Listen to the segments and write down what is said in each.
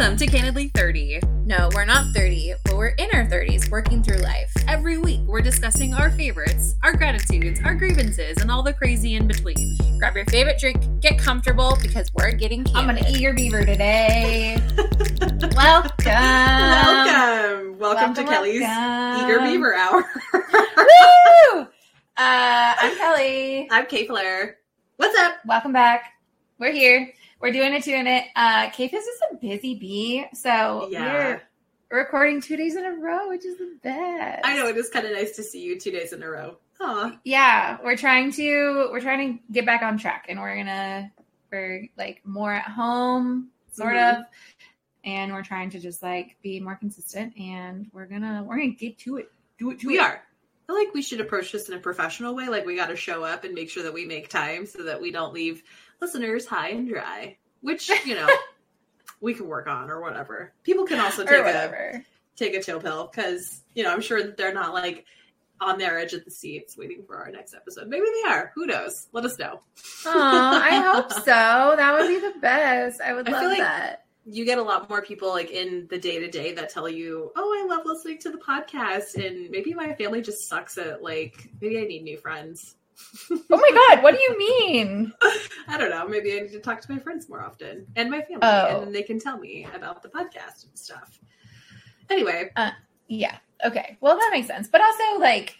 Welcome to Candidly 30. No, we're not 30, but we're in our 30s working through life. Every week, we're discussing our favorites, our gratitudes, our grievances, and all the crazy in between. Grab your favorite drink, get comfortable because we're getting candid. I'm going to eat your beaver today. Welcome. Welcome. Welcome, to Kelly's welcome. Eager Beaver Hour. Woo! Uh, I'm Kelly. I'm Kay Flair. What's up? Welcome back. We're here. We're doing it, doing it. Uh, Kate is a busy bee, so Yeah. we're recording two days in a row, which is the best. I know it is kind of nice to see you two days in a row. Aw. yeah we're trying to we're trying to get back on track and we're gonna we're like more at home sort Mhm. of and we're trying to just like be more consistent and we're gonna we're gonna get to it do it to We it are. I feel like we should approach this in a professional way. Like we got to show up and make sure that we make time so that we don't leave listeners high and dry. Which you know we can work on or whatever. People can also take a take a chill pill because you know I'm sure that they're not like on their edge of the seats waiting for our next episode. Maybe they are. Who knows? Let us know. I hope so that would be the best i would I love feel like- that You get a lot more people like in the day to day that tell you, "Oh, I love listening to the podcast," and maybe my family just sucks at like maybe I need new friends. Oh my god what do you mean I don't know. Maybe I need to talk to my friends more often and my family, Oh. and then they can tell me about the podcast and stuff. Anyway, uh, Yeah. Okay. Well, that makes sense. But also, like,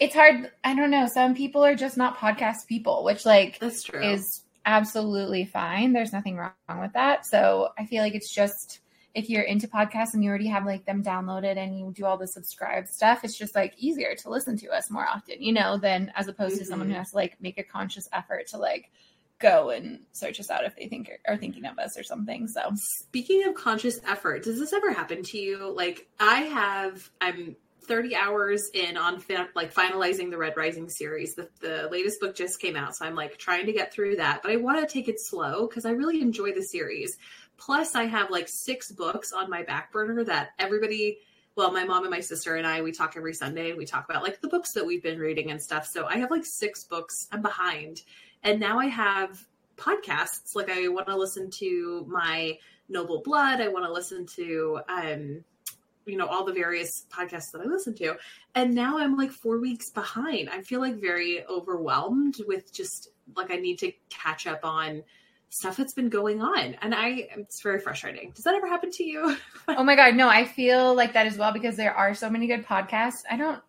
it's hard. I don't know. Some people are just not podcast people, which, like, that's true. is absolutely fine. There's nothing wrong with that. So I feel like it's just if you're into podcasts and you already have like them downloaded and you do all the subscribe stuff, it's just like easier to listen to us more often, you know, than as opposed to someone who Mhm. has to like make a conscious effort to like go and search us out if they think are thinking of us or something. So Speaking of conscious effort, does this ever happen to you? Like I have, I'm 30 hours in on fin- like finalizing the Red Rising series. The, the latest book just came out, so I'm like trying to get through that. But I want to take it slow because I really enjoy the series. Plus, I have like six books on my back burner that everybody. Well, my mom and my sister and I, we talk every Sunday we talk about like the books that we've been reading and stuff. So I have like six books. I'm behind. And now I have podcasts. Like I want to listen to my Noble Blood. I want to listen to, um, you know, all the various podcasts that I listen to. And now I'm like four weeks behind. I feel like very overwhelmed with just like I need to catch up on stuff that's been going on. And I, it's very frustrating. Does that ever happen to you? Oh my god, no, I feel like that as well because there are so many good podcasts. I don't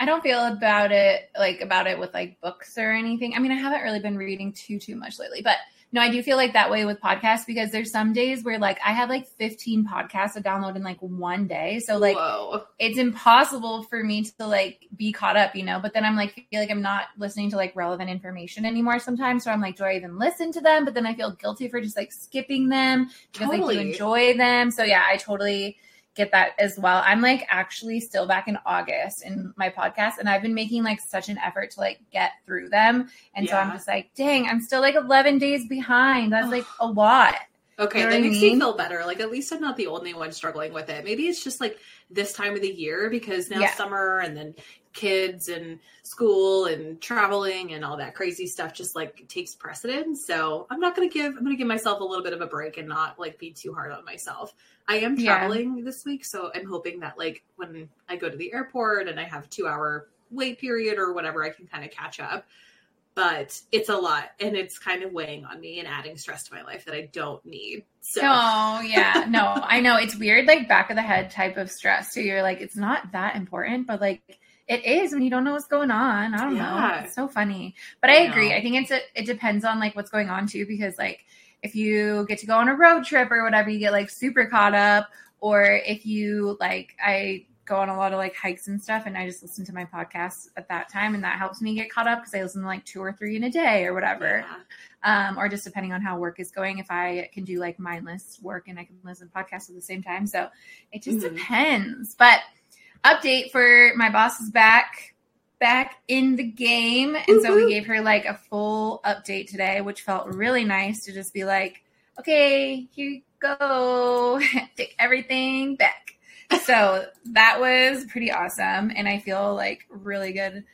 I don't feel about it like about it with like books or anything. I mean, I haven't really been reading too too much lately, but no, I do feel like that way with podcasts because there's some days where like I have like 15 podcasts to download in like one day. So like Whoa. it's impossible for me to like be caught up, you know. But then I'm like feel like I'm not listening to like relevant information anymore sometimes. So I'm like, do I even listen to them? But then I feel guilty for just like skipping them because like Totally. you enjoy them. So yeah, I totally get that as well. I'm like actually still back in August in my podcast and I've been making like such an effort to like get through them. And so I'm just like, dang, I'm still like 11 days behind. That's like a lot. Okay, You know that I makes mean? me feel better. Like at least I'm not the only one struggling with it. Maybe it's just like this time of the year because now Yeah. summer and then kids and school and traveling and all that crazy stuff just like takes precedence. So I'm not gonna give I'm gonna give myself a little bit of a break and not like be too hard on myself. I am Yeah. traveling this week, so I'm hoping that like when I go to the airport and I have two hour wait period or whatever, I can kind of catch up but it's a lot and it's kind of weighing on me and adding stress to my life that I don't need. So No, yeah, no, I know it's weird, like back of the head type of stress. So you're like, it's not that important, but like it is when you don't know what's going on. I don't know. It's so funny, but I, I agree. know. I think it's a, it depends on like what's going on too, because like if you get to go on a road trip or whatever, you get like super caught up, or if you like, I go on a lot of like hikes and stuff, and I just listen to my podcast at that time, and that helps me get caught up because I listen to like two or three in a day or whatever yeah. um, or just depending on how work is going. If I can do like mindless work and I can listen to podcasts at the same time, so it just Mhm. depends. But update for my boss is back, back in the game, and so Woo-hoo. we gave her like a full update today, which felt really nice to just be like, okay, here you go, take everything back. So that was pretty awesome, and I feel like really good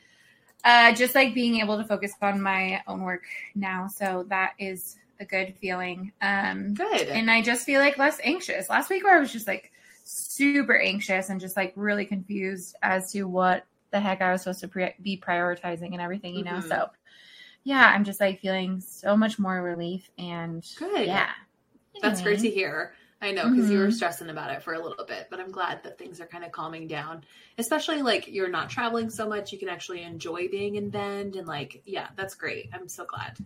uh, just like being able to focus on my own work now. So that is a good feeling. Um, Good. and I just feel like less anxious. Last week, where I was just like super anxious and just like really confused as to what the heck I was supposed to pre- be prioritizing and everything, you know. Mhm. So, yeah, I'm just like feeling so much more relief and Good. yeah, That's great to hear. I know because you were Mhm. stressing about it for a little bit, but I'm glad that things are kind of calming down. Especially like you're not traveling so much, you can actually enjoy being in Bend and like, yeah, that's great. I'm so glad.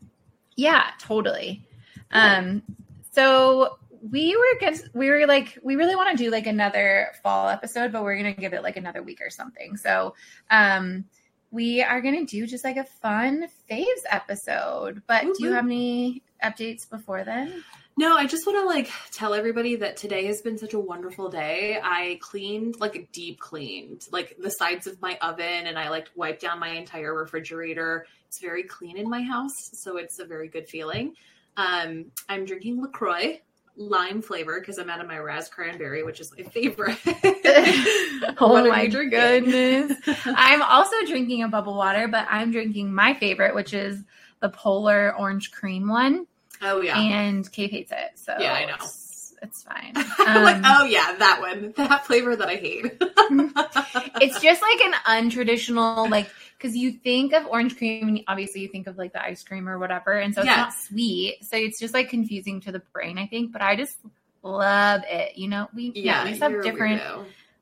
Yeah, totally. Um, so we were we were like we really want to do like another fall episode, but we're gonna give it like another week or something. So um we are gonna do just like a fun faves episode. But Woo do you have any updates before then? No, I just want to like tell everybody that today has been such a wonderful day. I cleaned like a deep cleaned like the sides of my oven and I like wiped down my entire refrigerator. It's very clean in my house, so it's a very good feeling. Um, I'm drinking LaCroix lime flavor because I'm out of my ras cranberry, which is my favorite. Oh my goodness. I'm also drinking a bubble water, but I'm drinking my favorite, which is the polar orange cream one. oh yeah. And Kate hates it. So Yeah, I know. It's, it's fine. I'm like, Um, oh yeah, that one, that flavor that I hate. it's just like an untraditional like because you think of orange cream and obviously you think of like the ice cream or whatever and so it's Yeah. not sweet so it's just like confusing to the brain i think but i just love it you know we yeah, yeah, we just have different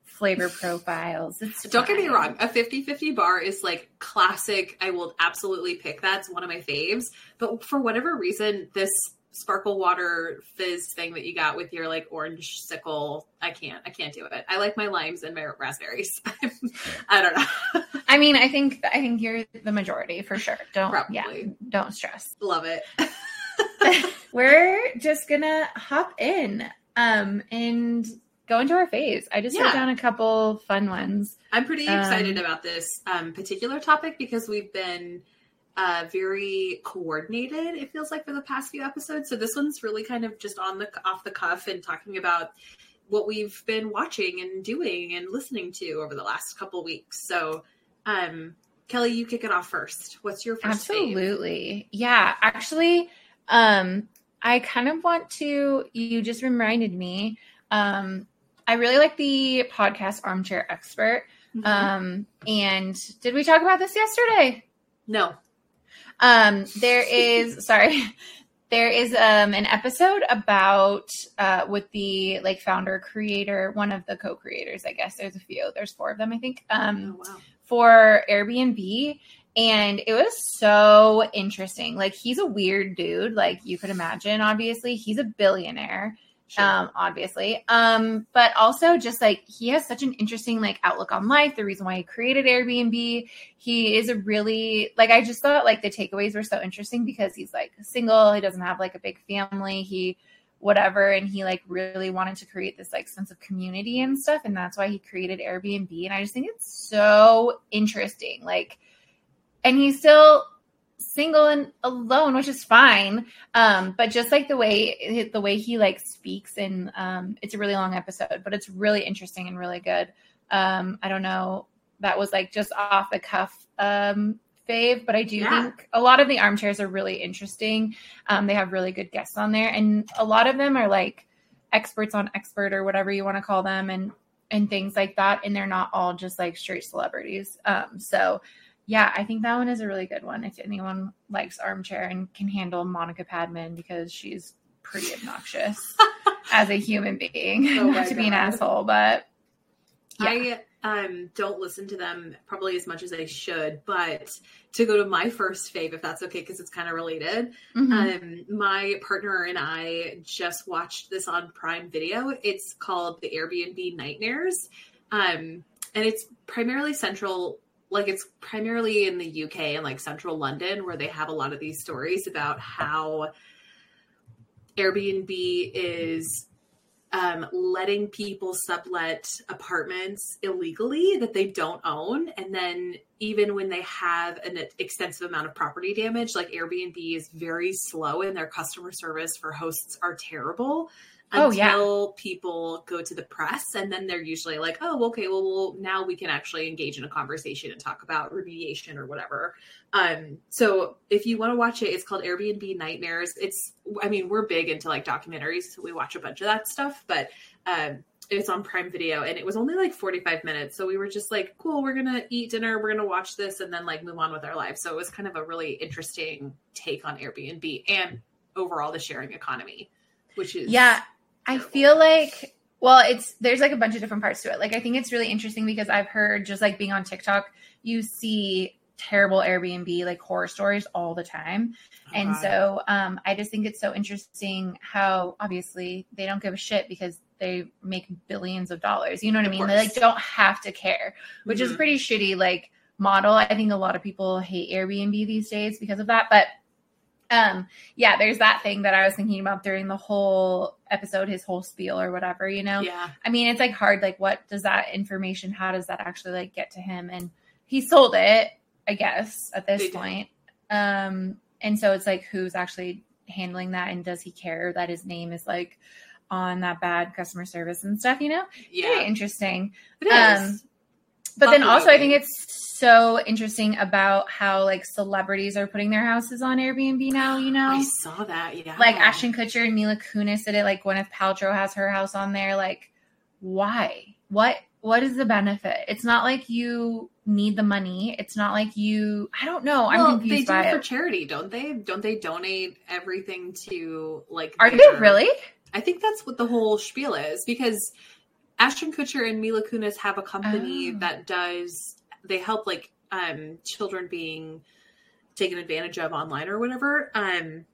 flavor profiles it's Don't get me wrong, a 50-50 bar is like classic. I will absolutely pick that. It's one of my faves. But for whatever reason, this sparkle water fizz thing that you got with your like orange sickle, I can't. I can't do it. I like my limes and my raspberries. I don't know. i mean i think i think you're the majority for sure don't yeah don't stress Love it. we're just gonna hop in um and go into our phase i just Yeah. wrote down a couple fun ones I'm pretty Um, excited about this um, particular topic because we've been uh, very coordinated. It feels like for the past few episodes. So this one's really kind of just on the off the cuff and talking about what we've been watching and doing and listening to over the last couple weeks. So, um, Kelly, you kick it off first. What's your first fave? Absolutely. Yeah. Actually, um, I kind of want to, you just reminded me. Um, I really like the podcast Armchair Expert. Mhm. Um, and did we talk about this yesterday? no. Um, there is, sorry, there is um an episode about uh with the like founder creator, one of the co-creators, I guess. There's a few. There's four of them, I think. Um, oh wow. for Airbnb and it was so interesting. Like he's a weird dude, like you could imagine, obviously. He's a billionaire, Sure. um, obviously. Um, but also just like he has such an interesting like outlook on life, the reason why he created Airbnb. He is a really like I just thought like the takeaways were so interesting because he's like single, he doesn't have like a big family, he whatever and he like really wanted to create this like sense of community and stuff and that's why he created Airbnb and I just think it's so interesting like and he's still single and alone which is fine um but just like the way the way he like speaks and um it's a really long episode but it's really interesting and really good um I don't know that was like just off the cuff um fave but I do Yeah. think a lot of the armchairs are really interesting um, they have really good guests on there, and a lot of them are like experts on expert or whatever you want to call them, and and things like that. And they're not all just like straight celebrities. Um, so yeah, I think that one is a really good one. If anyone likes armchair and can handle Monica Padman because she's pretty obnoxious as a human being, Oh not to be an asshole, but yeah. I um don't listen to them probably as much as I should, but to go to my first fave, if that's okay, because it's kind of related. Mhm. Um, my partner and I just watched this on Prime Video. It's called The Airbnb Nightmares, um, and it's primarily central. Like it's primarily in the UK and like central London, where they have a lot of these stories about how Airbnb is um, letting people sublet apartments illegally that they don't own, and then even when they have an extensive amount of property damage, like Airbnb is very slow and their customer service for hosts are terrible Oh, until yeah. people go to the press and then they're usually like oh okay well, well now we can actually engage in a conversation and talk about remediation or whatever. Um so if you want to watch it it's called airbnb nightmares. It's i mean we're big into like documentaries so we watch a bunch of that stuff but um it's on prime video and it was only like 45 minutes so we were just like cool we're gonna eat dinner we're gonna watch this and then like move on with our lives. So it was kind of a really interesting take on airbnb and overall the sharing economy which is Yeah, I feel like well, it's there's like a bunch of different parts to it. Like I think it's really interesting because I've heard just like being on TikTok, you see terrible Airbnb like horror stories all the time. And so um I just think it's so interesting how obviously they don't give a shit because they make billions of dollars. You know what I mean? They like don't have to care, which is Mhm. pretty shitty like model. I think a lot of people hate Airbnb these days because of that, but um yeah, there's that thing that I was thinking about during the whole episode, his whole spiel or whatever, you know? yeah I mean, it's like hard, like what does that information, how does that actually like get to him? And he sold it, I guess, at They this did. point. Um, and so it's like who's actually handling that and does he care that his name is like on that bad customer service and stuff, you know? Very yeah interesting. it is. um, But then also, I think it's so interesting about how like celebrities are putting their houses on Airbnb now, you know? I saw that. Yeah, like Ashton Kutcher and Mila Kunis did it. Like Gwyneth Paltrow has her house on there. Like, why? What? What is the benefit? It's not like you need the money. It's not like you. I don't know. I'm well, confused they do by it for it. charity, don't they? Don't they donate everything to like? Are they really? I think that's what the whole spiel is because Ashton Kutcher and Mila Kunis have a company Oh. that does. They help like um children being taken advantage of online or whatever. Um,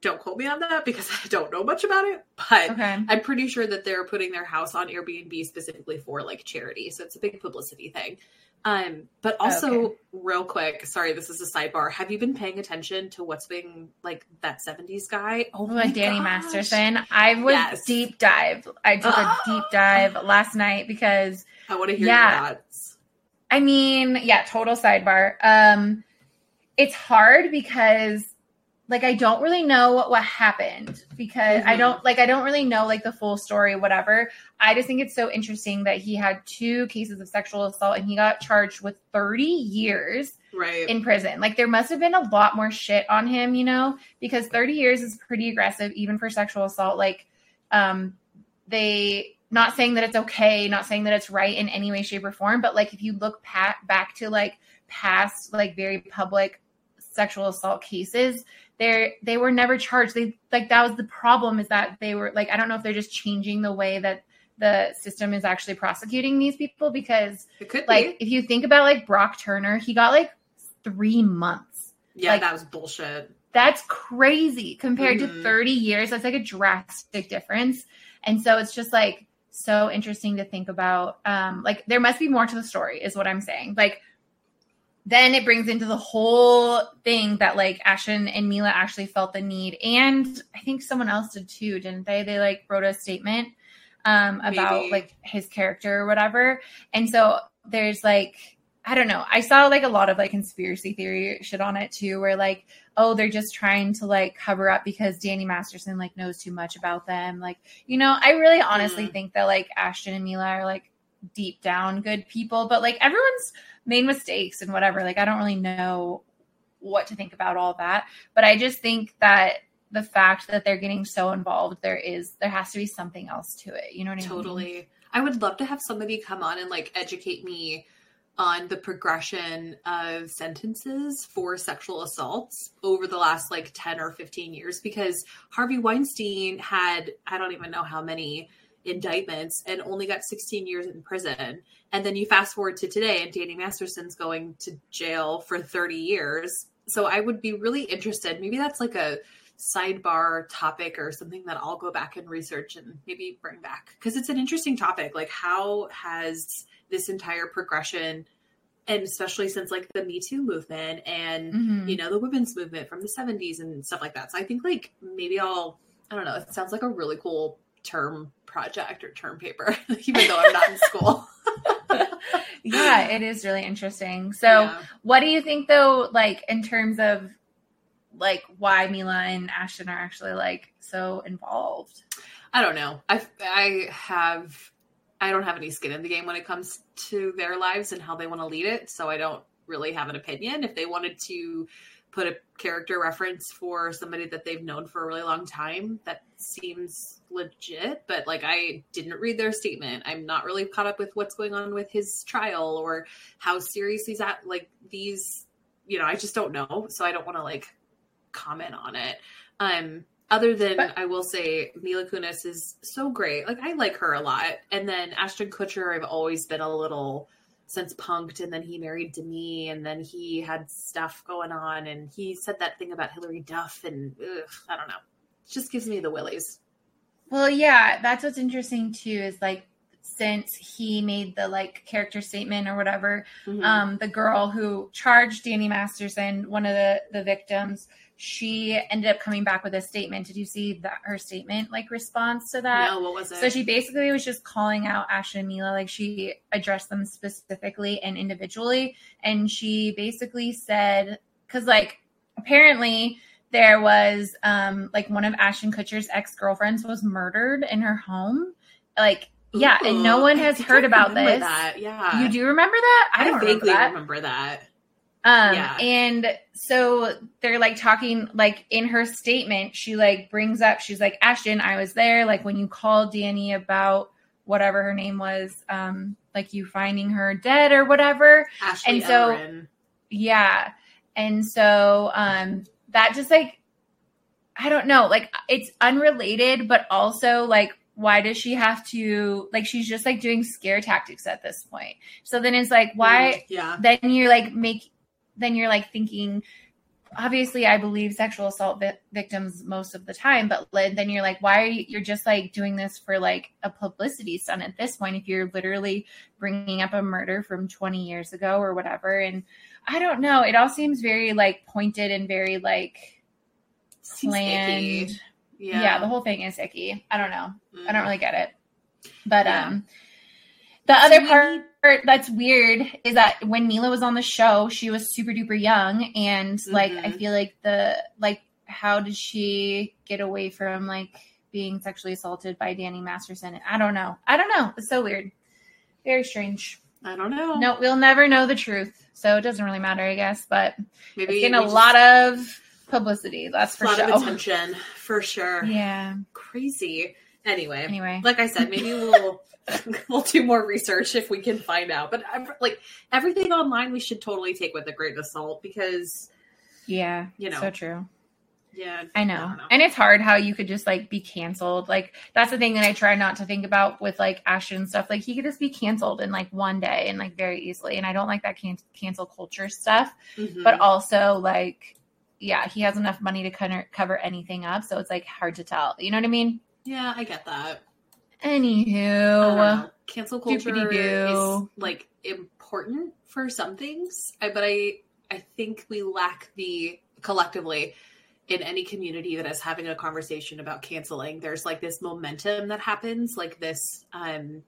don't quote me on that because I don't know much about it, but. Okay. I'm pretty sure that they're putting their house on Airbnb specifically for like charity. So it's a big publicity thing. Um, but also Okay. real quick, sorry, this is a sidebar. Have you been paying attention to what's being like that 70s guy? Oh my Like Danny gosh. Masterson. I was Yes. deep dive. I took a deep dive last night because I want to hear Yeah. your thoughts. I mean, yeah, total sidebar. Um it's hard because like I don't really know what, happened because I Mhm. don't like I don't really know like the full story whatever. I just think it's so interesting that he had two cases of sexual assault and he got charged with 30 years Right. in prison. Like there must have been a lot more shit on him, you know, because 30 years is pretty aggressive even for sexual assault. Like um they not saying that it's okay, not saying that it's right in any way shape or form, but like if you look pat back to like past like very public sexual assault cases, they they were never charged. They like that was the problem is that they were like I don't know if they're just changing the way that the system is actually prosecuting these people because it could like be. if you think about like Brock Turner, he got like three months. Yeah, like- that was bullshit. That's crazy compared to Mhm. 30 years. That's like a drastic difference. And so it's just like so interesting to think about. Um, like there must be more to the story, is what I'm saying. Like then it brings into the whole thing that like Ashton and Mila actually felt the need, and I think someone else did too, didn't they? They like wrote a statement um about Maybe. like his character or whatever. And so there's like I don't know. I saw like a lot of like conspiracy theory shit on it too, where like, oh, they're just trying to like cover up because Danny Masterson like knows too much about them. Like, you know, I really honestly Mm. think that like Ashton and Mila are like deep down good people, but like everyone's made mistakes and whatever. Like, I don't really know what to think about all that. But I just think that the fact that they're getting so involved, there is there has to be something else to it. You know what I mean? Totally. I would love to have somebody come on and like educate me on the progression of sentences for sexual assaults over the last like 10 or 15 years because Harvey Weinstein had I don't even know how many indictments and only got 16 years in prison. And then you fast forward to today and Danny Masterson's going to jail for 30 years. So I would be really interested. Maybe that's like a sidebar topic or something that I'll go back and research and maybe bring back because it's an interesting topic. Like, how has this entire progression, and especially since like the Me Too movement and Mhm. you know the women's movement from the 70s and stuff like that. So I think like maybe I'll I don't know. It sounds like a really cool term project or term paper, even though I'm not in school. yeah, it is really interesting. So, Yeah. what do you think though, like in terms of like why Mila and Ashton are actually like so involved? I don't know. I I have I don't have any skin in the game when it comes to their lives and how they want to lead it, so I don't really have an opinion. If they wanted to put a character reference for somebody that they've known for a really long time, that seems legit, but like I didn't read their statement. I'm not really caught up with what's going on with his trial or how serious he's at like these, you know, I just don't know, so I don't want to like comment on it. Um other than But- I will say Mila Kunis is so great. Like I like her a lot. And then Ashton Kutcher, I've always been a little since punked and then he married Demi and then he had stuff going on and he said that thing about Hilary Duff and ugh, I don't know. It just gives me the willies. Well, yeah, that's what's interesting too is like since he made the like character statement or whatever, Mhm. um, the girl who charged Danny Masterson, one of the the victims, she ended up coming back with a statement. Did you see that her statement like response to that? no, what was it? So she basically was just calling out Ashton and Mila, like she addressed them specifically and individually, and she basically said, because like apparently there was um like one of Ashton Kutcher's ex girlfriends was murdered in her home, like yeah, and no one has heard about this. That. Yeah. You do remember that? I, don't remember vaguely that. remember that. Um, Yeah. and so they're like talking, like in her statement, she like brings up, she's like, Ashton, I was there, like when you called Danny about whatever her name was, um, like you finding her dead or whatever. Ashley And so- Ellerin. Yeah. And so, um, that just like, I don't know, like it's unrelated, but also like, why does she have to, like, she's just like doing scare tactics at this point. So then it's like, why, Yeah. then you're like make then you're like thinking obviously i believe sexual assault vi- victims most of the time but then you're like why are you you're just like doing this for like a publicity stunt at this point if you're literally bringing up a murder from 20 years ago or whatever and i don't know it all seems very like pointed and very like planned yeah. Yeah. the whole thing is icky i don't know Mm. I don't really get it. But Yeah. um the other we part that's weird is that when Mila was on the show, she was super duper young and like I Mhm. feel like the like how did she get away from like being sexually assaulted by Danny Masterson? I don't know. I don't know. It's so weird. Very strange. I don't know. No, we'll never know the truth. So it doesn't really matter, I guess, but Maybe it's getting a lot of publicity, that's a for lot sure. of attention for sure. Yeah. Crazy. Anyway, Anyway. like I said, maybe we'll we'll do more research if we can find out. But ev- like everything online, we should totally take with a grain of salt because Yeah. You know. So true. yeah, I know. don't know. And it's hard how you could just like be canceled. Like that's the thing that I try not to think about with like Ashton and stuff. Like he could just be canceled in like one day and like very easily. And I don't like that can- cancel culture stuff. Mhm. But also like, yeah, he has enough money to cover cover anything up, so it's like hard to tell. You know what I mean? Yeah, I get that. Anywho, cancel culture is like important for some things, I, but I I think we lack the collectively in any community that is having a conversation about canceling. There's like this momentum that happens, like this. um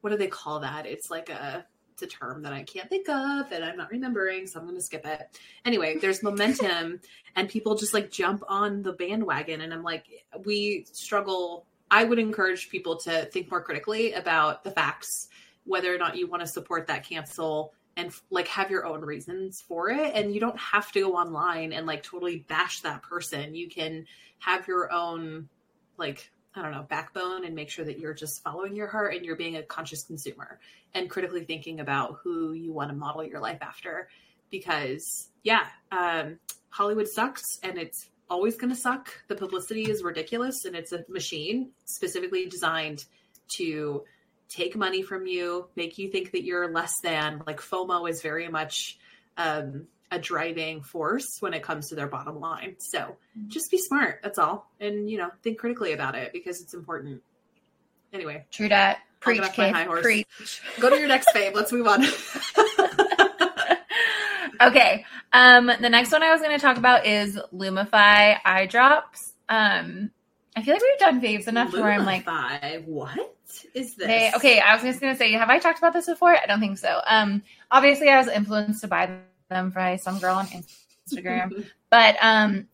What do they call that? It's like a it's a term that I can't think of and I'm not remembering, so I'm going to skip it. Anyway, there's momentum and people just like jump on the bandwagon and I'm like we struggle I would encourage people to think more critically about the facts whether or not you want to support that cancel and like have your own reasons for it and you don't have to go online and like totally bash that person you can have your own like i don't know backbone and make sure that you're just following your heart and you're being a conscious consumer and critically thinking about who you want to model your life after because yeah um hollywood sucks and it's always going to suck the publicity is ridiculous and it's a machine specifically designed to take money from you, make you think that you're less than. Like FOMO is very much um, a driving force when it comes to their bottom line. So just be smart. That's all. And, you know, think critically about it because it's important. Anyway, true that. Preach, kid. Preach. go to your next fave. Let's move on. okay. Um, the next one I was going to talk about is Lumify eye drops. Um, I feel like we've done faves enough where I'm like, Lumify. what is this? they, okay, I was just gonna say, have I talked about this before? I don't think so. Um, obviously, I was influenced to buy them by some girl on Instagram, but um,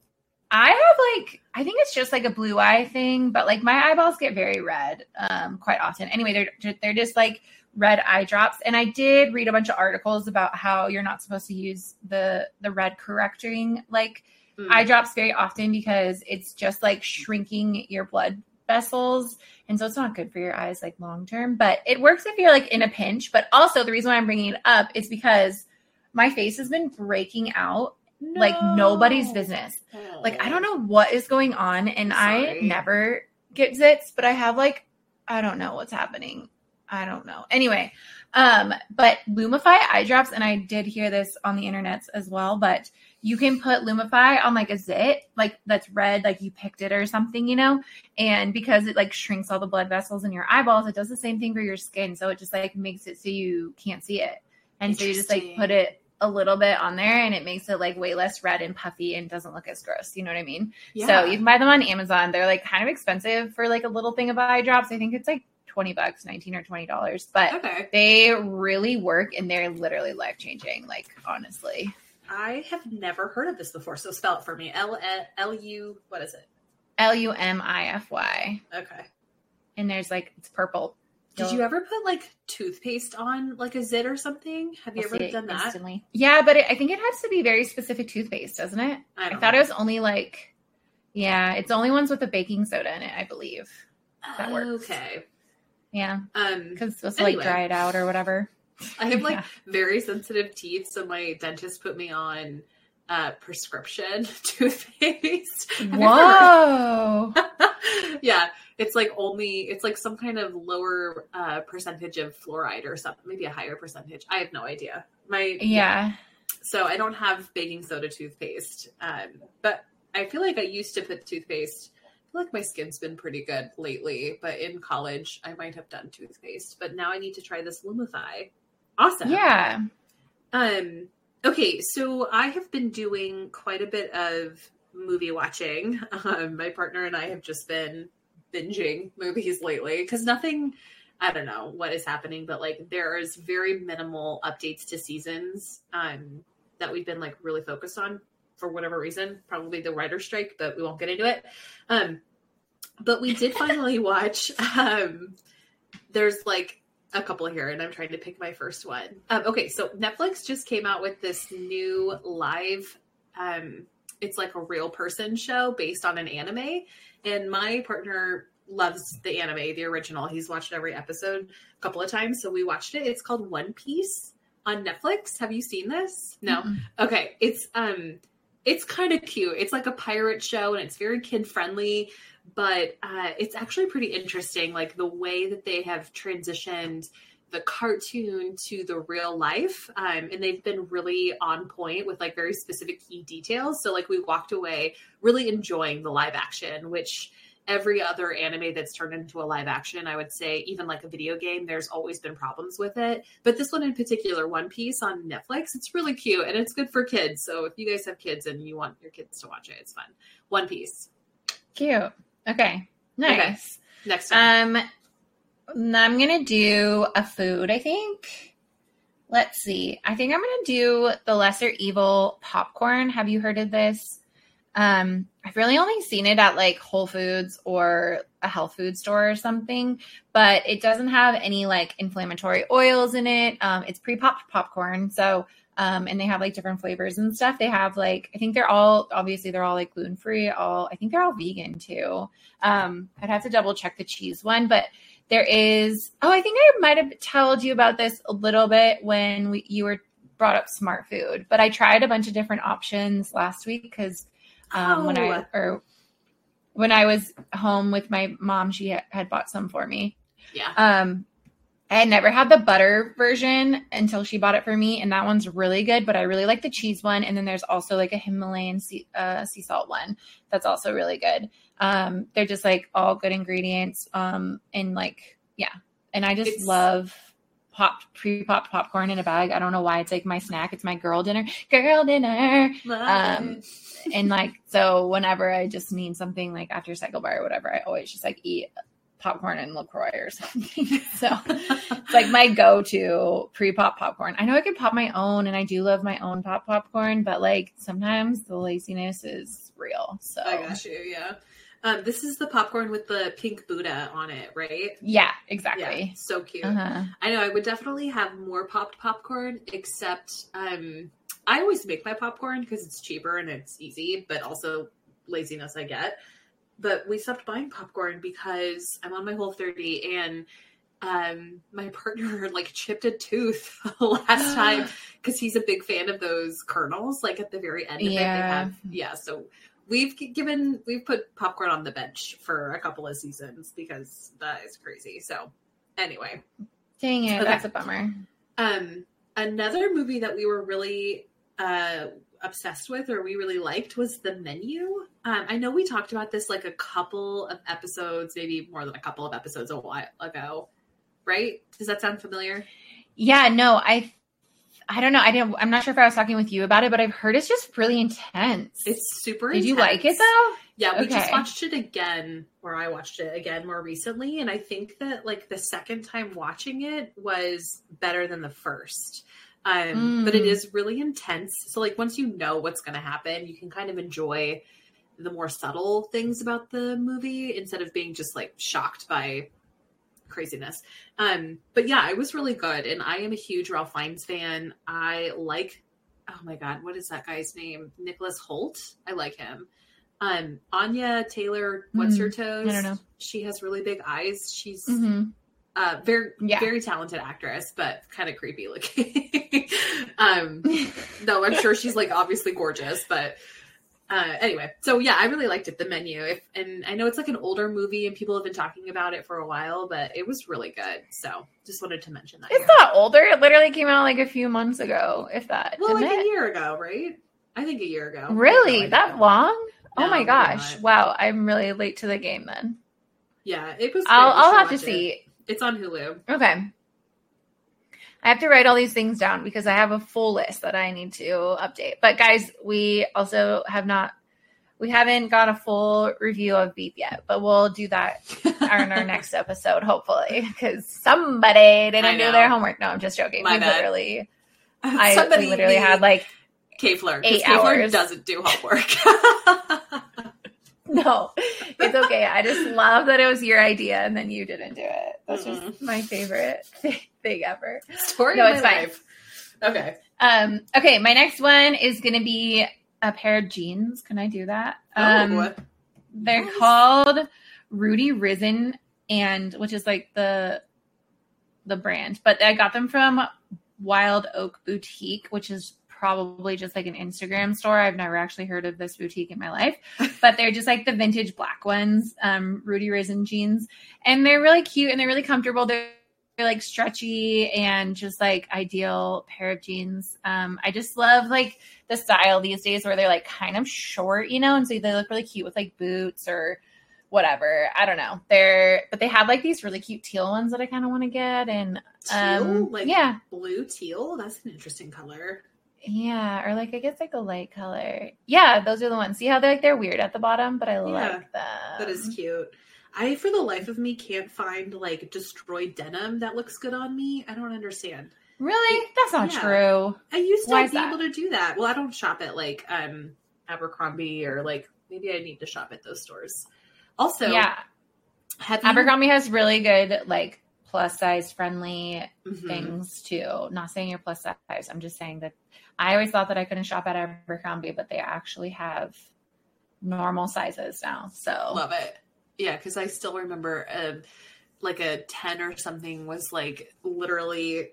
I have like, I think it's just like a blue eye thing, but like my eyeballs get very red um quite often. Anyway, they're they're just like red eye drops, and I did read a bunch of articles about how you're not supposed to use the the red correcting like Mm. eye drops very often because it's just like shrinking your blood vessels. And so it's not good for your eyes like long term. But it works if you're like in a pinch. But also the reason why i'm bringing it up is because my face has been breaking out like nobody's business. Oh. like i don't know what is going on and i never get zits but i have like i don't know what's happening. I don't know. Anyway um but lumify eye drops and i did hear this on the internets as well but you can put lumify on like a zit like that's red like you picked it or something you know? And because it like shrinks all the blood vessels in your eyeballs it does the same thing for your skin so it just like makes it so you can't see it. And so you just like put it a little bit on there and it makes it like way less red and puffy and doesn't look as gross you know what i mean Yeah. so you can buy them on Amazon. They're like kind of expensive for like a little thing of eye drops. I think it's like 20 bucks, 19 or 20 dollars, but okay. they really work and they're literally life changing. Like honestly, I have never heard of this before. So spell it for me. L L U. What is it? L U M I F Y. Okay. And there's like it's purple. Did you ever put like toothpaste on like a zit or something? Have you You'll ever done that? instantly. Yeah, but it, I think it has to be very specific toothpaste, doesn't it? I, I don't thought know. it was only like, yeah, it's only ones with the baking soda in it, I believe. that works. Okay. Yeah, Um, because it's supposed to Anyway. like dry it out or whatever. I have like Yeah. very sensitive teeth, so my dentist put me on uh, prescription toothpaste. Have you ever- Whoa. yeah, it's like only it's like some kind of lower uh, percentage of fluoride or something, maybe a higher percentage. I have no idea. My yeah. so I don't have baking soda toothpaste, um, but I feel like I used to put toothpaste. I feel like my skin's been pretty good lately, but in college I might have done toothpaste. But now I need to try this Lumify. Awesome. Yeah. Um. Okay, so I have been doing quite a bit of movie watching. Um, my partner and I have just been binging movies lately because nothing. I don't know what is happening, but like there is very minimal updates to seasons um, that we've been like really focused on for whatever reason. Probably the writer strike, but we won't get into it. Um, but we did finally watch. Um, there's like a couple here, and I'm trying to pick my first one. Um, okay, so Netflix just came out with this new live. Um, it's like a real person show based on an anime, and my partner loves the anime, the original. He's watched every episode a couple of times, so we watched it. It's called One Piece on Netflix. Have you seen this? No. Mm-mm. Okay, it's um it's kind of cute. It's like a pirate show and it's very kid friendly, but uh it's actually pretty interesting like the way that they have transitioned the cartoon to the real life um, and they've been really on point with like very specific key details. So like we walked away really enjoying the live action which every other anime that's turned into a live action i would say even like a video game there's always been problems with it. But this one in particular one piece on netflix it's really cute and it's good for kids. So if you guys have kids and you want your kids to watch it it's fun. One piece. Cute. Okay. Nice. next time Um I'm gonna do a food, I think. Let's see. I think I'm gonna do the LesserEvil popcorn. Have you heard of this? Um, I've really only seen it at like Whole Foods or a health food store or something, but it doesn't have any like inflammatory oils in it. Um, it's pre-popped popcorn, so um, and they have like different flavors and stuff. They have like I think they're all obviously they're all like gluten free. All I think they're all vegan too. Um, I'd have to double check the cheese one, but there is. Oh, I think I might have told you about this a little bit when we, you were brought up Smartfood. But I tried a bunch of different options last week because um, when I Oh. or when I was home with my mom, she had, had bought some for me. yeah Um, I had never had the butter version until she bought it for me, and that one's really good. But I really like the cheese one, and then there's also like a Himalayan sea, uh, sea salt one that's also really good. Um, they're just like all good ingredients. Um, and like yeah, and I just It's- love popped pre-popped popcorn in a bag. I don't know why it's like my snack. It's my girl dinner. Girl dinner. Um, and like so whenever I just need something like after CycleBar or whatever, I always just like eat popcorn and LaCroix or something. so it's like my go-to pre-pop popcorn. I know I could pop my own and I do love my own pop popcorn, but like sometimes the laziness is real. So I got you, yeah. Um, this is the popcorn with the pink Buddha on it, right? Yeah, exactly. Yeah, so cute. Uh-huh. I know I would definitely have more popped popcorn, except um, I always make my popcorn because it's cheaper and it's easy, but also laziness I get. But we stopped buying popcorn because I'm on my whole 30 and um my partner like chipped a tooth last time because he's a big fan of those kernels like at the very end of it they Yeah. have yeah so we've given we've put popcorn on the bench for a couple of seasons because that is crazy so anyway Dang it, Okay. that's a bummer. um another movie that we were really uh obsessed with or we really liked was the menu um i know we talked about this like a couple of episodes maybe more than a couple of episodes a while ago right does that sound familiar Yeah, no, I I don't know. I didn't I'm not sure if I was talking with you about it, but I've heard it's just really intense. it's super Did you like it though? Yeah, we just watched it again, or I watched it again more recently, and I think that like the second time watching it was better than the first. Um, But it Mm. really intense. So like once you know what's going to happen, you can kind of enjoy the more subtle things about the movie instead of being just like shocked by craziness. Um, but yeah, it was really good, and I am a huge Ralph Fiennes fan. I like, oh my god, what is that guy's name? Nicholas Hoult. I like him. Um, Anya Taylor, what's Mm, her toes? I don't know. She has really big eyes. She's Mhm. Uh, very, Yeah. very talented actress, but kind of creepy looking. um, no, I'm sure she's like obviously gorgeous, but uh, anyway, so yeah, I really liked it. The menu, if, and I know it's like an older movie, and people have been talking about it for a while, but it was really good. So just wanted to mention that. It's here. not older. It literally came out like a few months ago, if that. well, like it? a year ago, right? I think a year ago. Really? That long? No, oh my gosh. Wow. I'm really late to the game then. Yeah, it was. I'll I'll have to it. see. It's on Hulu. Okay. I have to write all these things down because I have a full list that I need to update. But guys, we also have not we haven't got a full review of Beep yet, but we'll do that in our next episode, hopefully, because somebody didn't do their homework. No, I'm just joking. My we bad. literally, I Somebody we literally had like Kfler. eight Kfler hours. doesn't do homework. no, it's okay. I just love that it was your idea and then you didn't do it. That's just my favorite thing ever. Story No, of it's fine. life. Okay. Um, okay, my next one is going to be a pair of jeans. Can I do that? Um, oh, they're nice. called Rudy Risen, and which is like the the brand, but I got them from Wild Oak Boutique, which is probably just like an Instagram store. I've never actually heard of this boutique in my life, but they're just like the vintage black ones, um, Rudy Risen jeans, and they're really cute and they're really comfortable. They're they're like stretchy and just like ideal pair of jeans. Um, I just love like the style these days where they're like kind of short, you know, and so they look really cute with like boots or whatever. I don't know. They're but they have like these really cute teal ones that I kind of want to get and Teal? um like yeah. blue teal? That's an interesting color. Yeah, or like I guess like a light color. Yeah, those are the ones. See how they're like they're weird at the bottom, but I Yeah, like them. That is cute. I, for the life of me, can't find like destroyed denim that looks good on me. I don't understand. Really? That's not Yeah. true. I used to Why be able to do that. Well, I don't shop at like um Abercrombie or like maybe I need to shop at those stores. Also, yeah. have you, Abercrombie has really good like plus size friendly Mhm. things too. Not saying you're plus size. I'm just saying that I always thought that I couldn't shop at Abercrombie, but they actually have normal sizes now. So Love it. Yeah, because I still remember um, like a 10 or something was like literally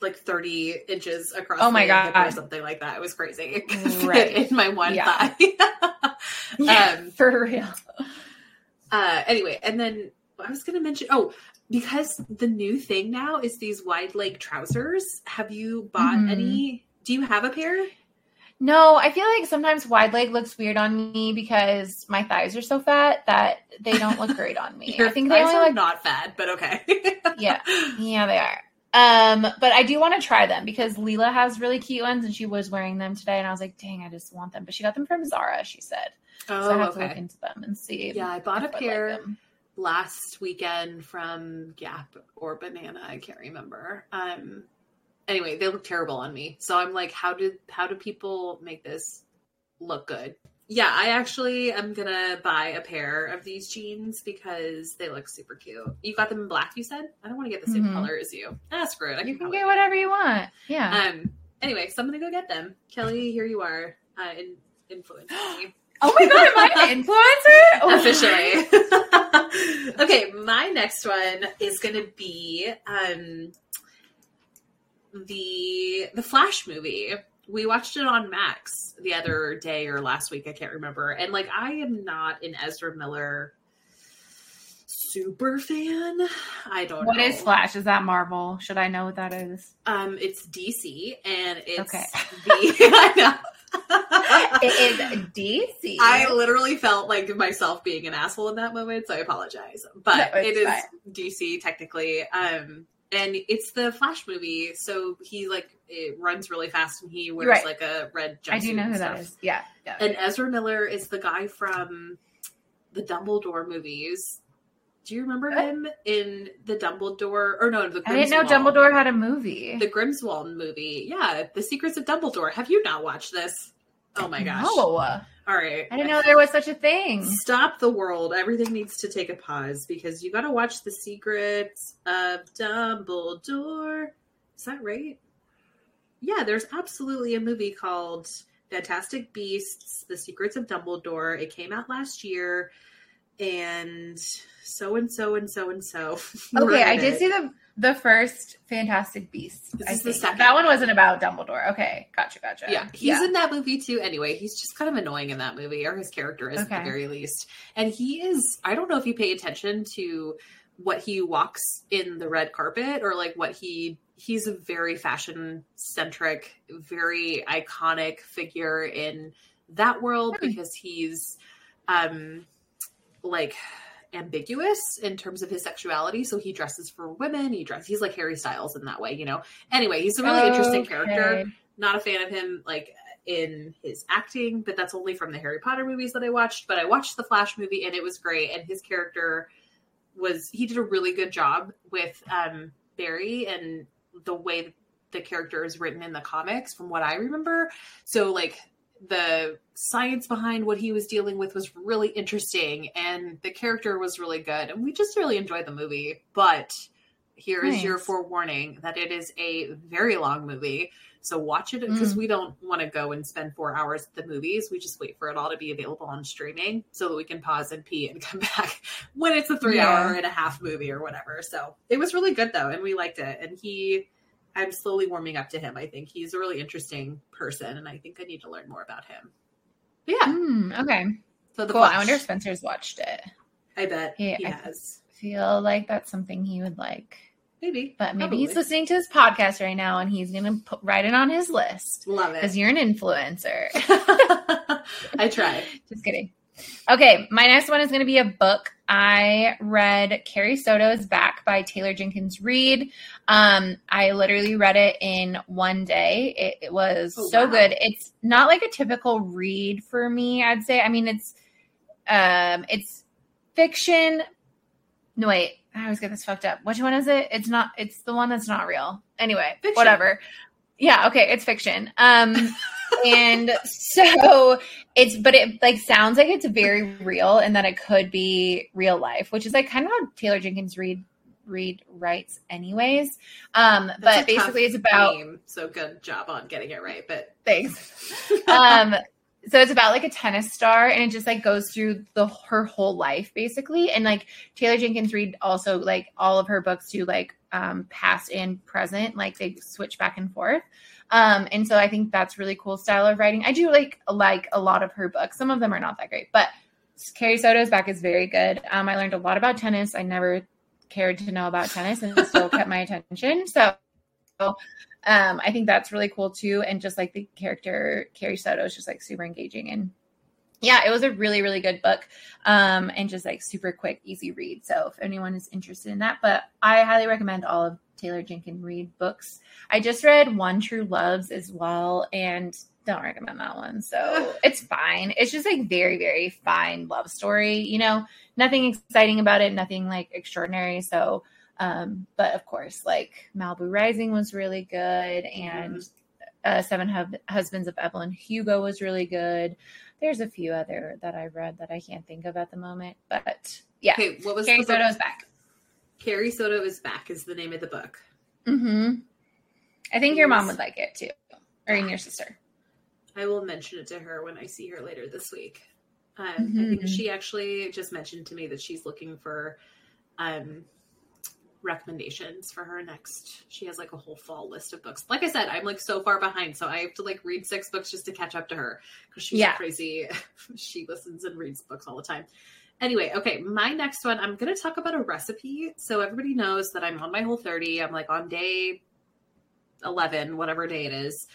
like 30 inches across Oh my god or something like that. It was crazy. Right. In my one Yeah. thigh. yeah, Um, for real. uh, anyway, and then I was going to mention, oh, because the new thing now is these wide leg trousers. Have you bought Mhm. any? Do you have a pair? No, I feel like sometimes wide leg looks weird on me because my thighs are so fat that they don't look great on me. Your I think they only are look not fat, but okay. Yeah. Yeah, they are. Um, but I do want to try them because Leela has really cute ones and she was wearing them today and I was like, dang, I just want them. But she got them from Zara, she said. Oh, so I have to look okay. into them and see. Yeah, I bought a I like pair last weekend from Gap or Banana. I can't remember. Um. Anyway, they look terrible on me. So I'm like, how did how do people make this look good? Yeah, I actually am gonna buy a pair of these jeans because they look super cute. You got them in black, you said? I don't want to get the same Mhm. color as you. Ah, screw it. I You can get whatever you want. Yeah. Um. Anyway, so I'm gonna go get them. Kelly, here you are. Uh, in, influencing me. oh my god, am I an influencer? Oh, officially. okay, my next one is going to be um, the the Flash movie. We watched it on Max the other day or last week, I can't remember. And like, I am not an Ezra Miller super fan. I don't What know. is Flash? Is that Marvel? Should I know what that is? Um, it's DC, and it's Okay. the. I know. It is DC. I literally felt like myself being an asshole in that moment, so I apologize. But No, it's it is fine. DC technically. Um and it's the Flash movie, so he like it runs really fast and he wears Right. like a red jumpsuit. I do know who that stuff. is. Yeah. yeah. And Ezra Miller is the guy from the Dumbledore movies. Do you remember What? him in the Dumbledore or no, the I didn't know Dumbledore had a movie. the Grindelwald movie. Yeah, The Secrets of Dumbledore. Have you not watched this? Oh my gosh. No. All right. I didn't know there was such a thing. Stop the world. Everything needs to take a pause because you got to watch The Secrets of Dumbledore. Is that right? Yeah, there's absolutely a movie called Fantastic Beasts: The Secrets of Dumbledore. It came out last year, and so and so and so and so. Okay, I did see the the first Fantastic Beasts. This I is the second That one wasn't about Dumbledore. Okay, gotcha, gotcha. Yeah, he's in that movie too. Anyway, he's just kind of annoying in that movie, or his character is at the very least. And he is, I don't know if you pay attention to what he walks in the red carpet or like what he, he's a very fashion centric, very iconic figure in that world Hmm. because he's, um, like, ambiguous in terms of his sexuality so he dresses for women he dresses he's like harry styles in that way you know anyway he's a really interesting character not a fan of him like in his acting, but that's only from the Harry Potter movies that I watched. But I watched the Flash movie and it was great. And his character was he did a really good job with um Barry and the way the character is written in the comics from what I remember. So like the science behind what he was dealing with was really interesting and the character was really good and we just really enjoyed the movie. But here is your forewarning that it is a very long movie. So watch it because mm. we don't want to go and spend four hours at the movies. We just wait for it all to be available on streaming so that we can pause and pee and come back when it's a three Yeah. hour and a half movie or whatever. So it was really good though, and we liked it. And he, I'm slowly warming up to him. I think he's a really interesting person, and I think I need to learn more about him. But yeah, Hmm, okay. so the Cool. I wonder if Spencer's watched it. I bet Yeah, he I- has. Feel like that's something he would like. Maybe, But maybe Probably. he's listening to this podcast right now and he's going to put, write it on his list Love it because you're an influencer. I tried. Just kidding. Okay, my next one is going to be a book. I read Carrie Soto's Back by Taylor Jenkins Reid. Um, I literally read it in one day. It, it was Oh, so wow. good. It's not like a typical read for me, I'd say. I mean, it's um, it's fiction. No, wait, I always get this fucked up. Which one is it? It's not. It's the one that's not real. Anyway, Fiction. whatever. Yeah, okay, it's fiction. Um, and so it's but it like sounds like it's very real and that it could be real life which is like kind of how taylor jenkins Reid read writes anyways. Um That's but basically it's about name, so good job on getting it right. But thanks. Um so it's about like a tennis star and it just like goes through the her whole life basically. And like taylor jenkins Reid also like all of her books do like um past and present like they switch back and forth um and so i think that's really cool style of writing i do like like a lot of her books some of them are not that great but carrie soto's back is very good um i learned a lot about tennis i never cared to know about tennis and it still kept my attention so um, I think that's really cool too. And just like the character Carrie Soto is just like super engaging and yeah, it was a really, really good book. Um, and just like super quick, easy read. So if anyone is interested in that, but I highly recommend all of Taylor Jenkins Reid books. I just read One True Loves as well, and don't recommend that one. So it's fine. It's just like very, very fine love story. You know, nothing exciting about it, nothing like extraordinary. So, um, but of course, like Malibu Rising was really good, and uh, Seven Hub- Husbands of Evelyn Hugo was really good. There's a few other that I read that I can't think of at the moment, but yeah. Okay, what was Carrie the book? Soto's back. Carrie Soto is back is the name of the book. Mm-hmm. I think your mom would like it too, or even your sister. I will mention it to her when I see her later this week. Um, I Mhm. think she actually just mentioned to me that she's looking for um, recommendations for her next. She has like a whole fall list of books. Like I said, I'm like so far behind, so I have to like read six books just to catch up to her because she's Yeah. crazy. she listens and reads books all the time. Anyway, okay, my next one, I'm going to talk about a recipe. So everybody knows that I'm on my whole 30. I'm like on day 11, whatever day it is.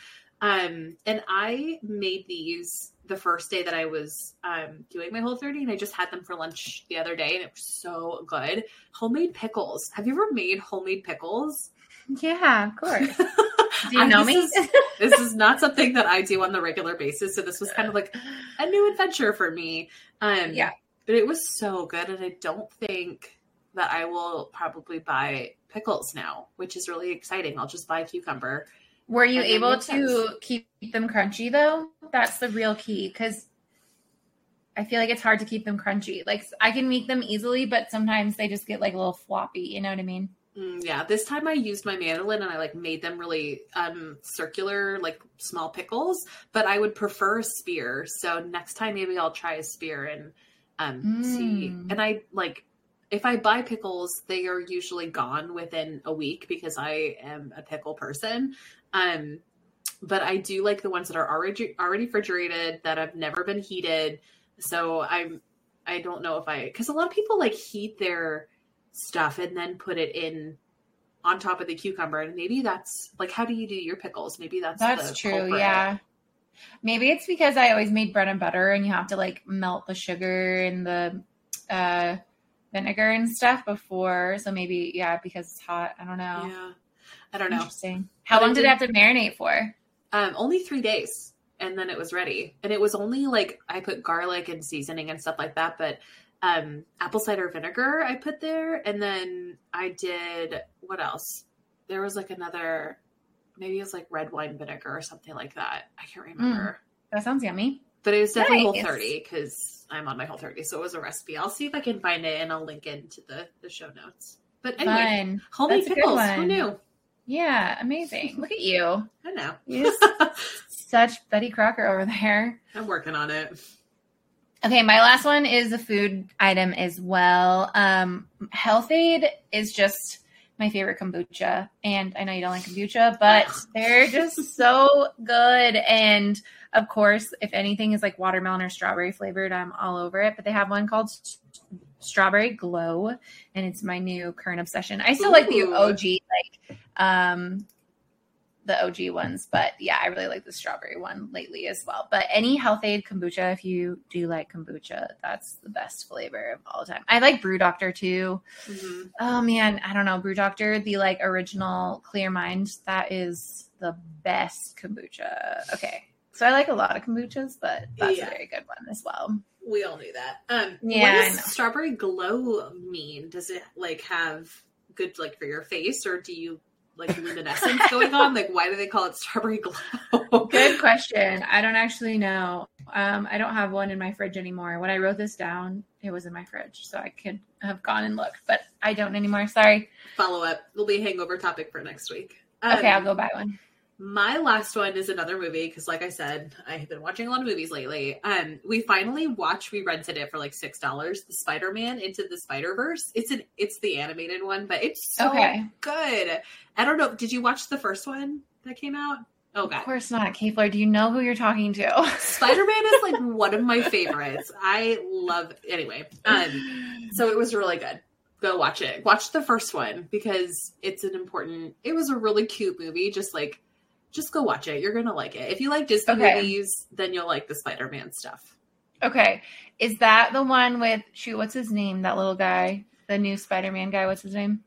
Um, and I made these the first day that I was um, doing my whole 30, and I just had them for lunch the other day, and it was so good. Homemade pickles. Have you ever made homemade pickles? Yeah, of course. Do you know this me? Is, this is not something that I do on the regular basis, so this was kind of like a new adventure for me. Um, Yeah. But it was so good, and I don't think that I will probably buy pickles now, which is really exciting. I'll just buy cucumber. Were you able to sense. keep them crunchy though? That's the real key because I feel like it's hard to keep them crunchy. Like I can make them easily, but sometimes they just get like a little floppy. You know what I mean? Mm, yeah, this time I used my mandolin and I like made them really um circular, like small pickles. But I would prefer a spear, so next time maybe I'll try a spear and um see. Mm. And I like if I buy pickles, they are usually gone within a week because I am a pickle person. Um, but I do like the ones that are already already refrigerated that have never been heated. So I'm I don't know if I because a lot of people like heat their stuff and then put it in on top of the cucumber and maybe that's like how do you do your pickles maybe that's That's true. culprit. Yeah. Maybe it's because I always made bread and butter and you have to like melt the sugar and the uh, vinegar and stuff before. So maybe, yeah, because it's hot. I don't know. yeah i don't know Interesting. How But long did it have to marinate for? um only three days and then it was ready and it was only like i put garlic and seasoning and stuff like that but um apple cider vinegar i put there and then i did what else there was like another maybe it was like red wine vinegar or something like that i can't remember That sounds yummy. But it was definitely Nice. whole 30 because I'm on my whole 30. So it was a recipe. I'll see if I can find it and I'll link it into the, the show notes. But anyway, Fun. homemade That's pickles. Who knew? Yeah, amazing. Look at you. I know. You're such Betty Crocker over there. I'm working on it. Okay, my last one is a food item as well. Um, Health-Ade is just my favorite kombucha, and I know you don't like kombucha, but they're just so good. And of course, if anything is like watermelon or strawberry flavored, I'm all over it. But they have one called Strawberry Glow, and it's my new current obsession. I still like the OG, like um, the OG ones, but yeah, I really like the strawberry one lately as well. But any Health-Ade kombucha, if you do like kombucha, that's the best flavor of all time. I like Brew Doctor too. Mhm. Oh man, I don't know. Brew Doctor, the like original Clear Mind, that is the best kombucha. Okay. So I like a lot of kombuchas, but that's Yeah. a very good one as well. We all knew that. Um, Yeah, what does strawberry glow mean? Does it like have good like for your face or do you like luminescence going on? Like why do they call it strawberry glow? Good question. I don't actually know. Um, I don't have one in my fridge anymore. When I wrote this down, it was in my fridge, so I could have gone and looked, but I don't anymore. Sorry. Follow up. It'll be a hangover topic for next week. Um, Okay, I'll go buy one. My last one is another movie because, like I said, I have been watching a lot of movies lately. Um, we finally watched. We rented it for like six dollars. The Spider Man into the Spider Verse. It's an it's the animated one, but it's so Okay. good. I don't know. Did you watch the first one that came out? Oh God. Of course not, Kayfler. Do you know who you're talking to? Spider Man is like one of my favorites. I love anyway. Um, so it was really good. Go watch it. Watch the first one because it's an important. It was a really cute movie. Just like, just go watch it. You're gonna like it. If you like Disney Okay. movies, then you'll like the Spider Man stuff. okay, is that the one with shoot? What's his name? That little guy, the new Spider-Man guy. What's his name?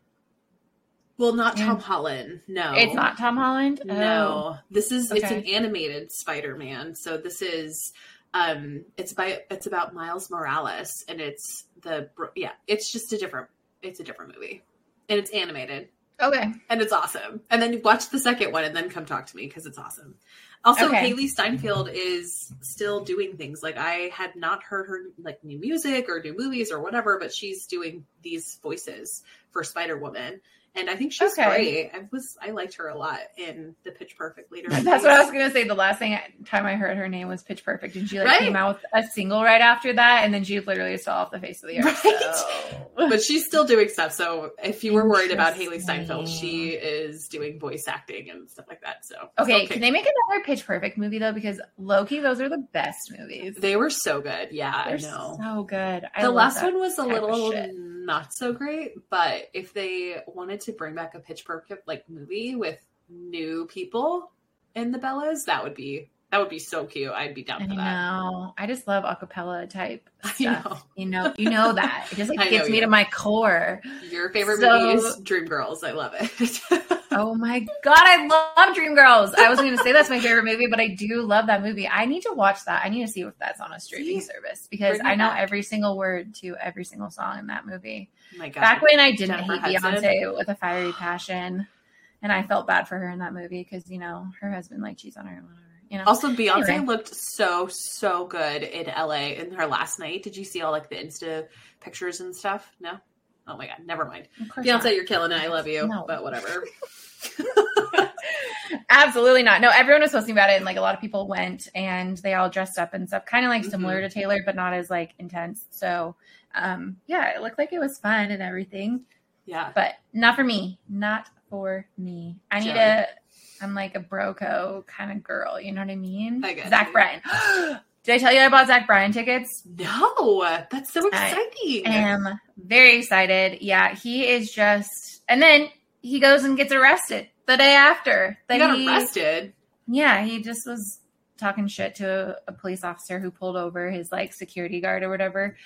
Well, not Yeah. Tom Holland. No, It's not Tom Holland. Oh. No, this is it's an animated Spider-Man. So this is um it's by it's about Miles Morales and it's the yeah, it's just a different it's a different movie. And it's animated okay. and it's awesome. And then you watch the second one and then come talk to me cuz it's awesome. Also, Okay. Hailee Steinfeld is still doing things. Like I had not heard her like new music or new movies or whatever, but she's doing these voices for Spider Woman, and I think she's Okay. great. I was I liked her a lot in the Pitch Perfect leader. That's what I was gonna say. The last thing time I heard her name was Pitch Perfect, and she like Right. came out with a single right after that, and then she literally fell off the face of the earth. Right. so- but she's still doing stuff. So if you were worried about Hailee Steinfeld, she is doing voice acting and stuff like that. So Okay, it's can they make another Pitch Perfect movie though? Because Loki, those are the best movies. They were so good. Yeah, They're I know. so good. I the last one was a little. Not so great, but if they wanted to bring back a Pitch Perfect like movie with new people in the Bellas, that would be that would be so cute. I'd be down I for that. know. I just love acapella type I stuff. know. You know, you know that. It just like gets me you. to my core. Your favorite So- movie is Dreamgirls. I love it. Oh my god, I love Dreamgirls. I wasn't going to say that's my favorite movie, but I do love that movie. I need to watch that. I need to see if that's on a streaming See? service because I know back. every single word to every single song in that movie. Oh my God. Back when I didn't Jennifer hate Hudson. Beyonce with a fiery passion, and I felt bad for her in that movie because you know her husband like cheats on her and whatever. You know, Also, Beyonce Anyway. looked so so good in LA in her last night. Did you see all like the Insta pictures and stuff? No. Oh my god, never mind. Beyonce, not. you're killing it. I love you, No. but whatever. Absolutely not. No, everyone was posting about it, and like a lot of people went and they all dressed up and stuff, kind of like Mhm. similar to Taylor, but not as like intense. So, um, yeah, it looked like it was fun and everything, Yeah, but not for me. Not for me. I need a. I'm like a broco kind of girl. You know what I mean? I Zach you. Bryan. Did I tell you I bought Zach Bryan tickets? no, that's so exciting. I am very excited. Yeah, he is just, and then he goes and gets arrested the day after. That got he- arrested. Yeah, he just was talking shit to a, a police officer who pulled over his like security guard or whatever.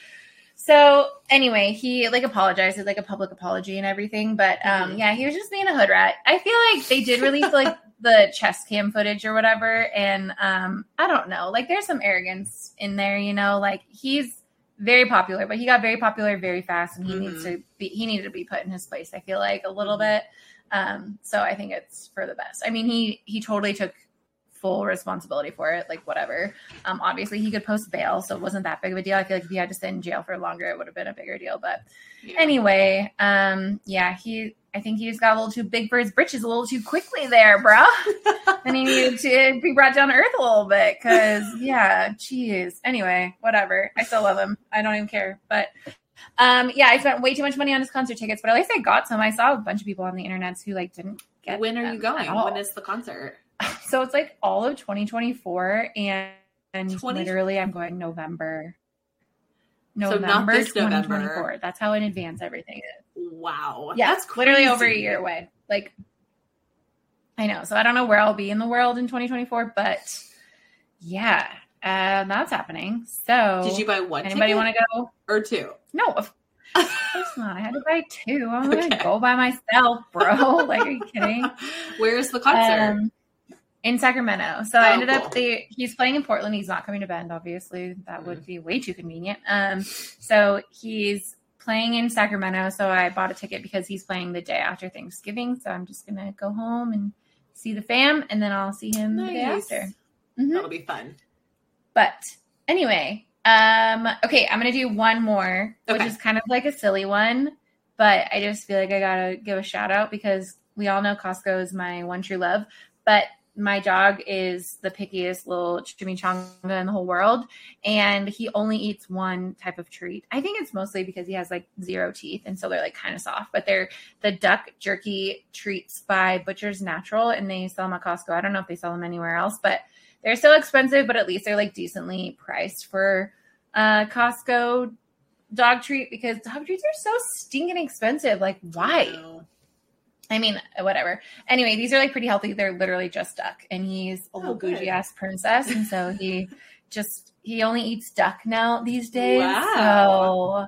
So anyway, he like apologized, did like a public apology and everything. But um Mhm. yeah, he was just being a hood rat. I feel like they did release like the chest cam footage or whatever, and um I don't know, like there's some arrogance in there, you know, like he's very popular, but he got very popular very fast, and he needs Mhm. to be he needed to be put in his place. I feel like a little Mhm. bit. Um, so I think it's for the best. I mean, he he totally took full responsibility for it, like whatever. Um, obviously he could post bail, so it wasn't that big of a deal. I feel like if he had to sit in jail for longer, it would have been a bigger deal. But Yeah. anyway, um, yeah, he I think he just got a little too big for his britches a little too quickly there, bro. and he needed to be brought down to earth a little bit because yeah, jeez. Anyway, whatever. I still love him. I don't even care. But um, yeah, I spent way too much money on his concert tickets, but at least I got some. I saw a bunch of people on the internet who like didn't get. when are you going? When is the concert? So it's like all of 2024, and, and 20 literally I'm going November. So November this 2024. November. That's how in advance everything is. Wow. Yeah, that's literally over a year away. Like, I know. So I don't know where I'll be in the world in 2024, but yeah, uh, that's happening. So Did you buy one? anybody want to go? or two? No, of course not. I had to buy two. I'm Okay. gonna go by myself, bro. like, are you kidding? Where is the concert? Um, in Sacramento. So I Oh, ended cool. up the he's playing in Portland. He's not coming to Bend, obviously. That would be way too convenient. Um, so he's playing in Sacramento. So I bought a ticket because he's playing the day after Thanksgiving. So I'm just gonna go home and see the fam, and then I'll see him the day Nice. after. Mhm. That'll be fun. But anyway, um, okay, I'm gonna do one more, which is kind of like a silly one, but I just feel like I gotta give a shout out because we all know Costco is my one true love. But my dog is the pickiest little chimichanga in the whole world, and he only eats one type of treat. I think it's mostly because he has like zero teeth, and so they're like kind of soft. But they're the duck jerky treats by Butcher's Natural, and they sell them at Costco. I don't know if they sell them anywhere else, but they're still expensive, but at least they're like decently priced for uh Costco dog treat because dog treats are so stinking expensive. Like, why? I mean, whatever. Anyway, these are like pretty healthy. They're literally just duck, and he's a Oh, little bougie ass princess, and so he just he only eats duck now these days. Wow. So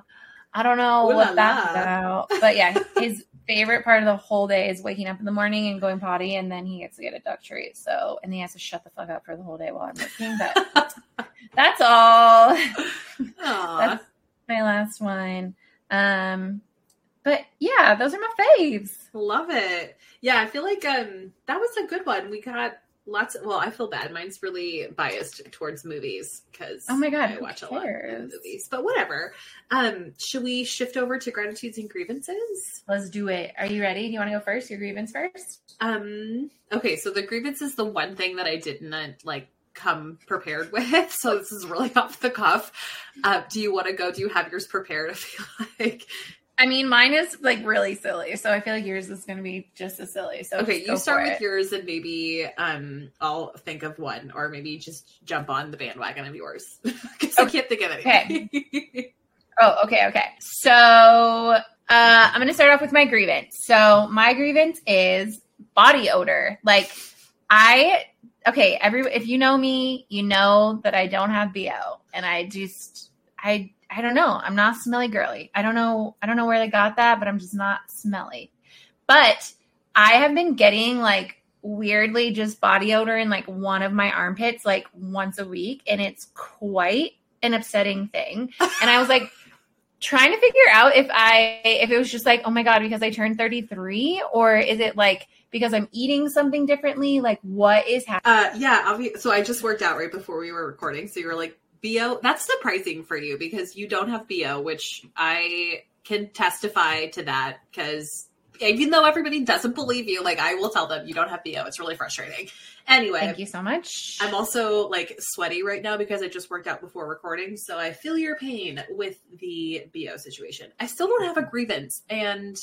I don't know Ooh la what that's la. about, but yeah, his favorite part of the whole day is waking up in the morning and going potty, and then he gets to get a duck treat. So, and he has to shut the fuck up for the whole day while I'm working. But that's all. That's my last one. Um, but yeah, those are my faves. Love it. Yeah, I feel like um that was a good one. We got lots of, well, I feel bad. Mine's really biased towards movies because Oh my God, I watch a lot of movies. But whatever. Um, should we shift over to gratitudes and grievances? Let's do it. Are you ready? Do you want to go first? Your grievance first? Um, okay, so the grievance is the one thing that I didn't like come prepared with. So this is really off the cuff. Uh, do you want to go? Do you have yours prepared? I feel like I mean, mine is like really silly, so I feel like yours is going to be just as silly. So Okay, you start with it. yours and maybe um I'll think of one or maybe just jump on the bandwagon of yours. Because I can't think of anything. Okay. Oh, okay, okay. So uh, I'm going to start off with my grievance. So my grievance is body odor. Like I, okay, every if you know me, you know that I don't have bo, and I just I I don't know. I'm not smelly girly. I don't know. I don't know where they got that, but I'm just not smelly. But I have been getting like weirdly just body odor in like one of my armpits like once a week, and it's quite an upsetting thing. And I was like trying to figure out if I if it was just like, oh my god, because I turned 33, or is it like because I'm eating something differently? Like what is happening? uh yeah, so I just worked out right before we were recording. So you were like, BO, that's surprising for you because you don't have BO, which I can testify to that because even though everybody doesn't believe you, like I will tell them you don't have BO. It's really frustrating. Anyway, Thank you so much. I'm also like sweaty right now because I just worked out before recording, so I feel your pain with the BO situation. I still don't have a grievance, and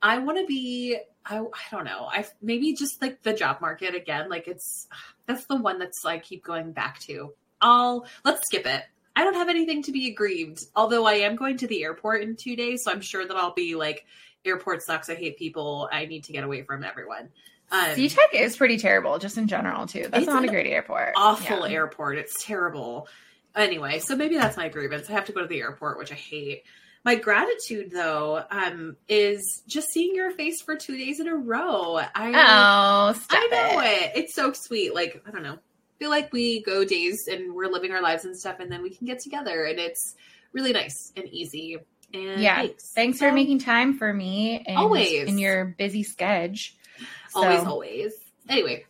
I want to be. I, I don't know. I maybe just like the job market again. Like it's that's the one that's like keep going back to. I'll let's skip it. I don't have anything to be aggrieved. Although I am going to the airport in two days, so I'm sure that I'll be like, airport sucks. I hate people. I need to get away from everyone. Um, SeaTac is pretty terrible, just in general too. That's not a great airport. awful Yeah. airport. It's terrible. Anyway, so maybe that's my grievance. I have to go to the airport, which I hate. My gratitude, though, um, is just seeing your face for two days in a row. I Oh, stop I know it. it. It's so sweet. Like I don't know. Feel like we go days and we're living our lives and stuff, and then we can get together, and it's really nice and easy. And Yeah, thanks, Thanks for making time for me and Always. in your busy schedule. always, So- always. Anyway,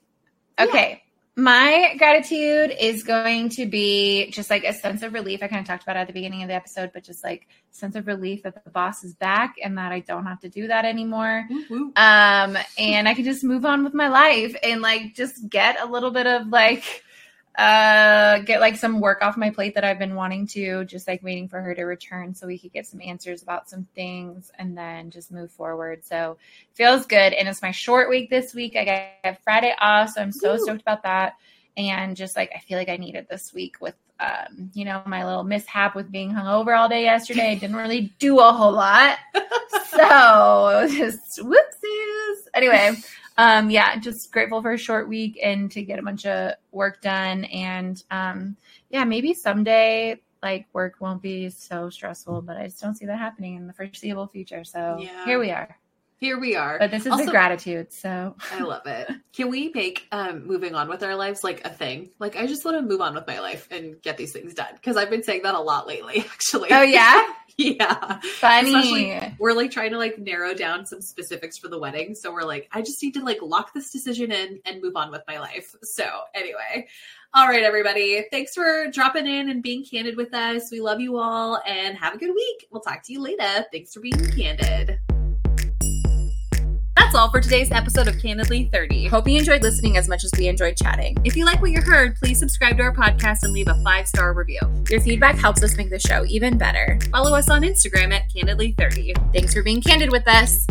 Okay. My gratitude is going to be just like a sense of relief. I kind of talked about it at the beginning of the episode, but just like sense of relief that the boss is back and that I don't have to do that anymore. woo. Um, and I can just move on with my life and like just get a little bit of like uh get like some work off my plate that I've been wanting to, just like waiting for her to return so we could get some answers about some things and then just move forward. So feels good. And it's my short week this week. I got Friday off, so I'm so Woo. stoked about that. And just like I feel like I needed this week with um, you know, my little mishap with being hungover all day yesterday. I didn't really do a whole lot. so it was just whoopsies. Anyway, um, yeah, just grateful for a short week and to get a bunch of work done. And um, yeah, maybe someday like work won't be so stressful, but I just don't see that happening in the foreseeable future. So Yeah. here we are. Here we are. But this is Also- the gratitude. So I love it. Can we make um, moving on with our lives like a thing? Like, I just want to move on with my life and get these things done because I've been saying that a lot lately, actually. Oh yeah? yeah. funny. Especially, we're like trying to like narrow down some specifics for the wedding. So we're like, I just need to like lock this decision in and move on with my life. So, anyway. All right, everybody. Thanks for dropping in and being candid with us. We love you all and have a good week. We'll talk to you later. Thanks for being candid. All for today's episode of Candidly 30. Hope you enjoyed listening as much as we enjoyed chatting. If you like what you heard, please subscribe to our podcast and leave a five star review. Your feedback helps us make the show even better. Follow us on Instagram at Candidly30. Thanks for being candid with us.